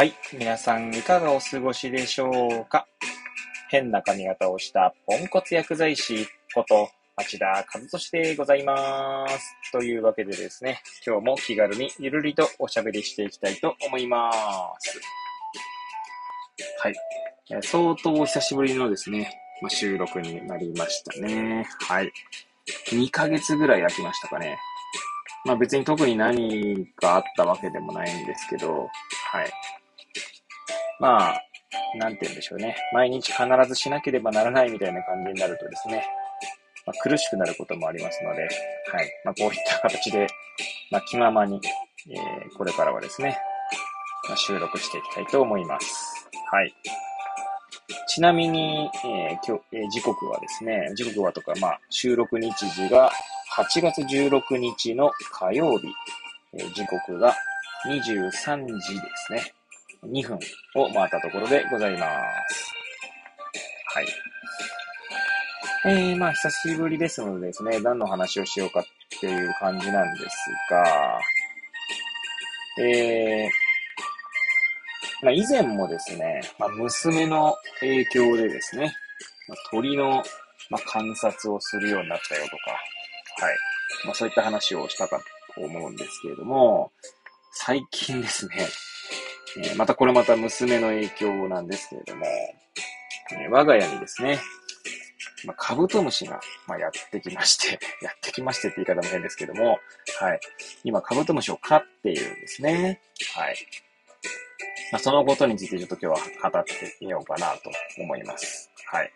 はい。皆さん、いかがお過ごしでしょうか？変な髪型をしたポンコツ薬剤師こと町田和俊でございます。というわけでですね、今日も気軽にゆるりとおしゃべりしていきたいと思います。はい。相当お久しぶりのですね、ま、収録になりましたね。はい。2ヶ月ぐらい空きましたかね。まあ別に特に何かあったわけでもないんですけど、はい。まあ、なんて言うんでしょうね。毎日必ずしなければならないみたいな感じになるとですね、まあ、苦しくなることもありますので、はい。まあこういった形で、まあ気ままに、えーこれからはですね、まあ、収録していきたいと思います。はい。ちなみに、えー今日、えー時刻はですね、時刻はとか、まあ、収録日時が8月16日の火曜日、えー時刻が23時ですね。2分を回ったところでございます。はい。えー、まあ、久しぶりですのでですね、何の話をしようかっていう感じなんですが、えー、まあ、以前もですね、まあ、娘の影響でですね、まあ、鳥の、まあ、観察をするようになったよとか、はい。まあ、そういった話をしたかと思うんですけれども、最近ですね、えーまたこれまた娘の影響なんですけれども、えー我が家にですね、まあ、カブトムシが、まあ、やってきまして、やってきましてって言い方も変ですけども、はい。今、カブトムシを飼っているんですね。はい。まあ、そのことについてちょっと今日は語ってみようかなと思います。はい。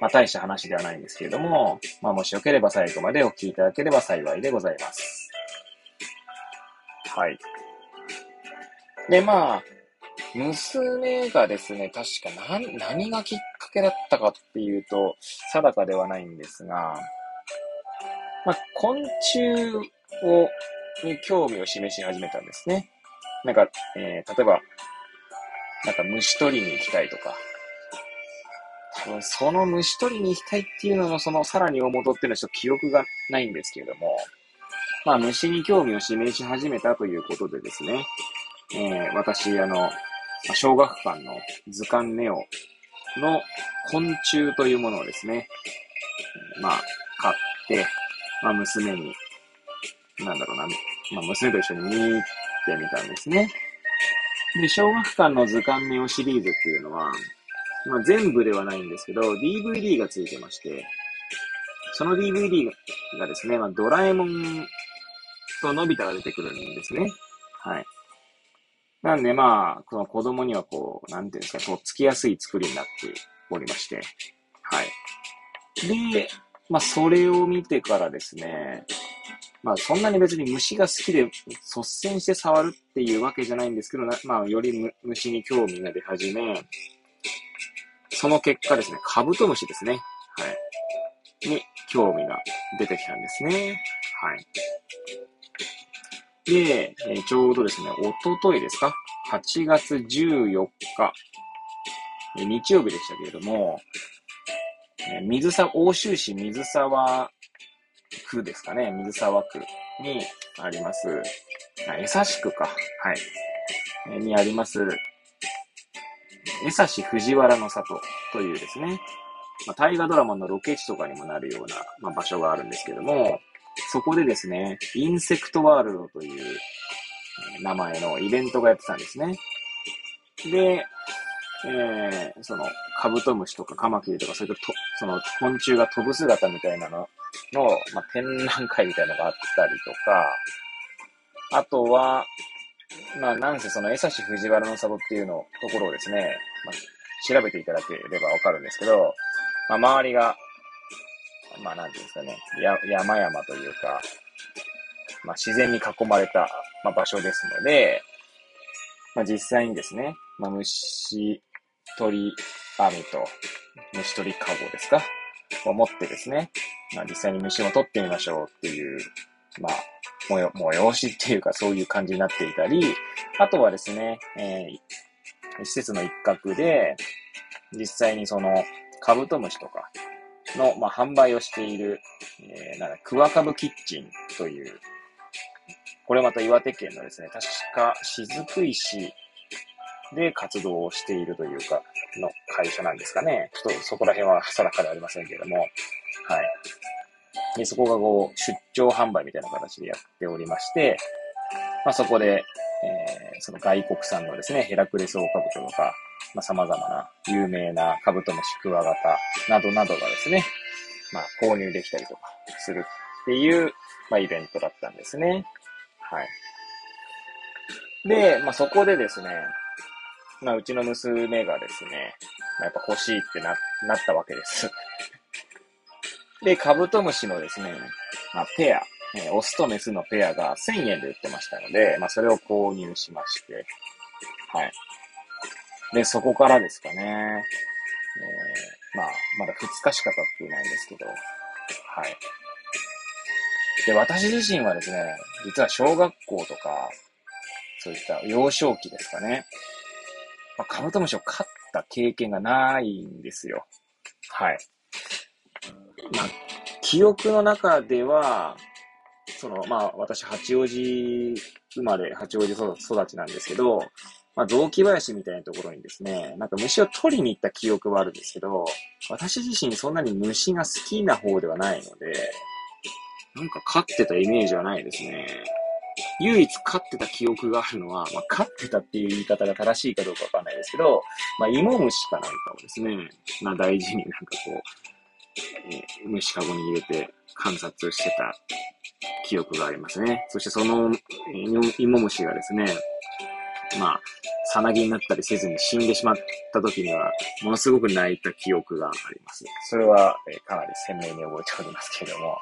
まあ、大した話ではないんですけれども、まあ、もしよければ最後までお聞きいただければ幸いでございます。はい。で、まあ、娘がですね、確か何、何がきっかけだったかっていうと、定かではないんですが、まあ、昆虫を、に興味を示し始めたんですね。なんか、えー例えば、なんか虫取りに行きたいとか、多分その虫取りに行きたいっていうののそのさらに大元っていうのはちょっと記憶がないんですけれども、まあ虫に興味を示し始めたということでですね、えー私、あの、小学館の図鑑ネオの昆虫というものをですね、まあ、買って、まあ娘に、なんだろうな、まあ娘と一緒に見てみたんですね。で、小学館の図鑑ネオシリーズっていうのは、まあ、全部ではないんですけど、DVD がついてまして、その DVD がですね、まあ、ドラえもんとのび太が出てくるんですね。はい。なんでまあ、この子供にはこう、なんていうんですか、とっつきやすい作りになっておりまして、はい。で、まあ、それを見てからですね、まあ、そんなに別に虫が好きで率先して触るっていうわけじゃないんですけど、まあ、より虫に興味が出始め、その結果ですね、カブトムシですね。はい。に興味が出てきたんですね。はい。で、えちょうどですね、おとといですか ?8 月14日、え日曜日でしたけれども、え水沢、奥州市水沢区ですかね、水沢区にあります、あ江刺区か、はい、えにあります、江刺藤原の郷というですね、まあ、大河ドラマのロケ地とかにもなるような、まあ、場所があるんですけども、そこでですね、インセクトワールドという名前のイベントがやってたんですね。で、えーその、カブトムシとかカマキリとか、そういったと、その、昆虫が飛ぶ姿みたいなのの、まあ、展覧会みたいなのがあったりとか、あとは、まあ、なんせその、江差藤原の里っていうの、ところをですね、まあ、調べていただければわかるんですけど、まあ、周りが、まあ、なんていうんですかね、や、山々というか、まあ、自然に囲まれた、まあ、場所ですので、まあ、実際にですね、まあ、虫取り網と虫取りカゴですか？を持ってですね、まあ、実際に虫を取ってみましょうっていう、まあ、もよ、催しっていうかそういう感じになっていたり、あとはですね、えー施設の一角で、実際にその、カブトムシとかの、まあ、販売をしている、えーなんだ、クワカブキッチンという、これまた岩手県のですね、確か、雫石で活動をしているというか、の会社なんですかね。ちょっとそこら辺は定かではありませんけれども、はい。で、そこがこう、出張販売みたいな形でやっておりまして、まあ、そこで、えー、その外国産のですね、ヘラクレスオオカブトとか、まあ、様々な有名なカブトムシ、クワガタなどなどがですね、まあ、購入できたりとかするっていう、まあ、イベントだったんですね。はい。で、まあ、そこでですね、まあ、うちの娘がですね、まあ、やっぱ欲しいってな、なったわけです。で、カブトムシのですね、まあ、ペア、え、オスとメスのペアが1000円で売ってましたので、まあ、それを購入しまして、はい。で、そこからですかね、えー、まあ、まだ2日しか経っていないんですけど、はい。で、私自身はですね、実は小学校とか、そういった幼少期ですかね、まあ、カブトムシを飼った経験がないんですよ。はい。まあ、記憶の中では、その、まあ、私、八王子生まれ、八王子育ちなんですけど、まあ、雑木林みたいなところにですね、なんか虫を取りに行った記憶はあるんですけど、私自身そんなに虫が好きな方ではないので、なんか飼ってたイメージはないですね。唯一飼ってた記憶があるのは、まあ、飼ってたっていう言い方が正しいかどうかわかんないですけど、まあ、芋虫かなんかをですね、まあ、大事になんかこう、えー、虫かごに入れて観察してた記憶がありますね。そしてその、芋虫がですね、まあ、さなぎになったりせずに死んでしまった時には、ものすごく泣いた記憶があります。それは、え、かなり鮮明に覚えておりますけれども、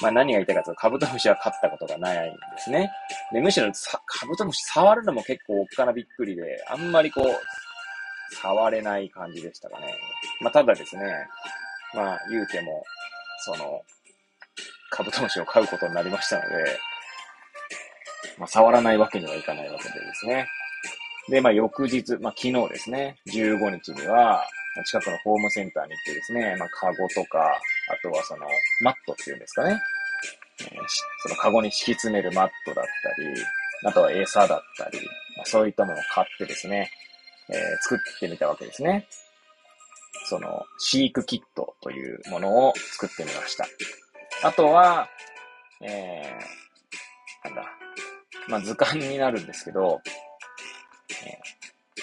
まあ何が言いたいかというと、カブトムシは飼ったことがないんですね。で、むしろカブトムシ触るのも結構おっかなびっくりで、あんまりこう、触れない感じでしたかね。まあただですね、まあ言うても、その、カブトムシを飼うことになりましたので、まあ触らないわけにはいかないわけでですね。で、まあ翌日、まあ昨日ですね、15日には、近くのホームセンターに行ってですね、まあカゴとか、あとはその、マットっていうんですかね。えー、そのカゴに敷き詰めるマットだったり、あとは餌だったり、まあ、そういったものを買ってですね、えー、作ってみたわけですね。その、飼育キットというものを作ってみました。あとは、えー、なんだ、まあ、図鑑になるんですけど、え、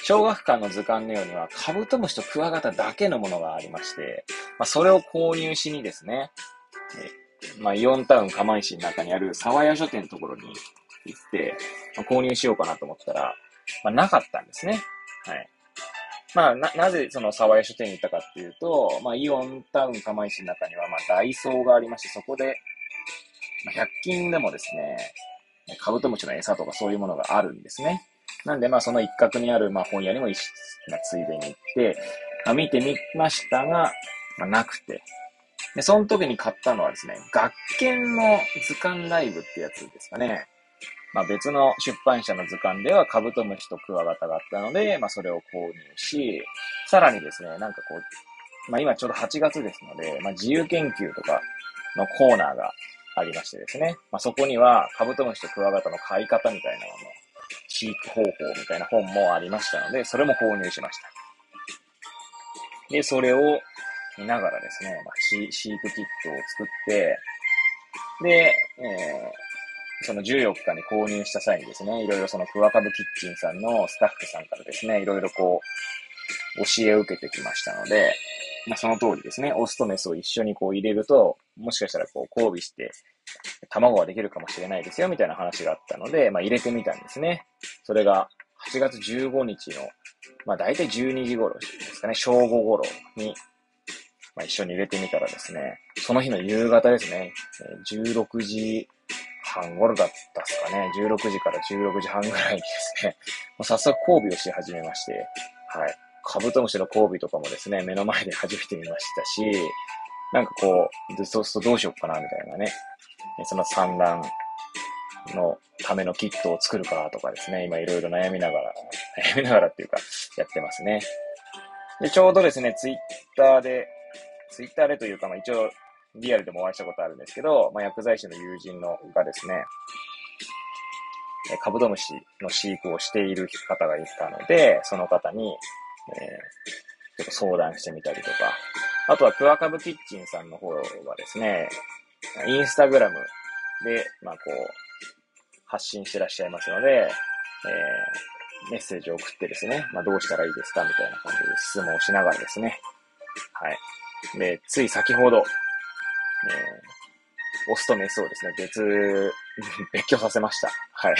小学館の図鑑のようには、カブトムシとクワガタだけのものがありまして、まあ、それを購入しにですね、え、まあ、イオンタウン釜石の中にある沢屋書店のところに行って、まあ、購入しようかなと思ったら、まあ、なかったんですね。はい。まあ、な、なぜその沢屋書店に行ったかっていうと、まあ、イオンタウン釜石の中には、まあ、ダイソーがありまして、そこで、まあ、100均でもですね、カブトムシの餌とかそういうものがあるんですね。なんで、まあ、その一角にある、まあ、本屋にも一室、まあ、ついでに行って、まあ、見てみましたが、まあ、なくて。で、その時に買ったのはですね、学研の図鑑ライブってやつですかね。まあ、別の出版社の図鑑ではカブトムシとクワガタがあったので、まあ、それを購入し、さらにですね、なんかこう、まあ、今ちょうど8月ですので、まあ、自由研究とかのコーナーがありましてですね、まあ、そこにはカブトムシとクワガタの飼い方みたいなもの、飼育方法みたいな本もありましたので、それも購入しました。で、それを見ながらですね、まあ、飼育キットを作って、で、えーその14日に購入した際にですね、いろいろそのクワカブキッチンさんのスタッフさんからですね、いろいろこう、教えを受けてきましたので、まあ、その通りですね、オスとメスを一緒にこう入れると、もしかしたらこう交尾して、卵ができるかもしれないですよ、みたいな話があったので、まあ、入れてみたんですね。それが8月15日の、まあ、大体12時頃ですかね、正午頃に、まあ、一緒に入れてみたらですね、その日の夕方ですね、16時半頃だったっすかね。16時から16時半ぐらいにですね、もう早速交尾をし始めまして、はい。カブトムシの交尾とかもですね、目の前で始めてみましたし、なんかこう、そうするとどうしよっかな、みたいなね。その産卵のためのキットを作るかとかですね、今いろいろ悩みながら、悩みながらっていうか、やってますね。で、ちょうどですね、ツイッターで、ツイッターでというか、まあ一応、リアルでもお会いしたことあるんですけど、まあ、薬剤師の友人のがですね、カブトムシの飼育をしている方がいたので、その方に、えー、ちょっと相談してみたりとか、あとはクワカブキッチンさんの方はですね、インスタグラムで、まあこう、発信してらっしゃいますので、えー、メッセージを送ってですね、まあどうしたらいいですかみたいな感じで質問をしながらですね、はい。で、つい先ほど、えー、オスとメスをですね、別、別居させました。はい。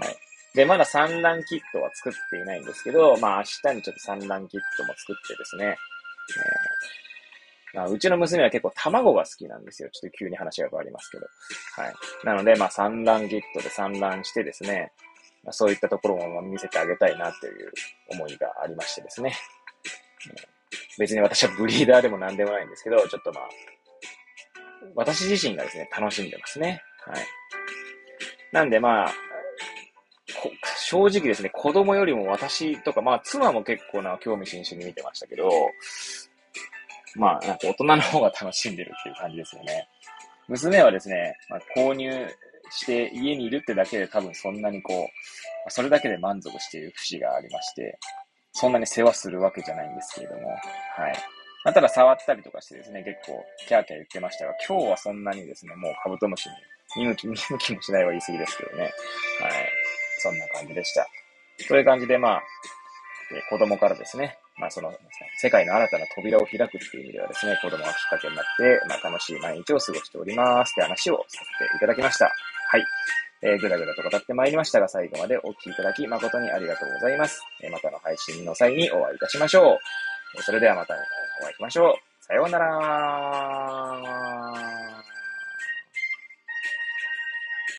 はい。で、まだ産卵キットは作っていないんですけど、まあ明日にちょっと産卵キットも作ってですね、えーまあ、うちの娘は結構卵が好きなんですよ。ちょっと急に話が変わりますけど。はい。なので、まあ産卵キットで産卵してですね、まあ、そういったところも見せてあげたいなという思いがありましてですね。別に私はブリーダーでも何でもないんですけど、ちょっとまあ、私自身がですね、楽しんでますね。はい。なんでまあ、正直ですね、子供よりも私とか、まあ妻も結構な興味津々に見てましたけど、まあなんか大人の方が楽しんでるっていう感じですよね。娘はですね、まあ、購入して家にいるってだけで多分そんなにこう、それだけで満足している節がありまして、そんなに世話するわけじゃないんですけれども、はい。まあ、ただ触ったりとかしてですね、結構キャーキャー言ってましたが、今日はそんなにですね、もうカブトムシに見向き、見向きもしないは言い過ぎですけどね。はい。そんな感じでした。そういう感じで、まあ、え子供からですね、まあその、世界の新たな扉を開くっていう意味ではですね、子供がきっかけになって、まあ楽しい毎日を過ごしておりますって話をさせていただきました。はい。えー、ぐだぐだと語ってまいりましたが、最後までお聴きいただき誠にありがとうございます。えー、またの配信の際にお会いいたしましょう。それではまたお会いしましょう。さようなら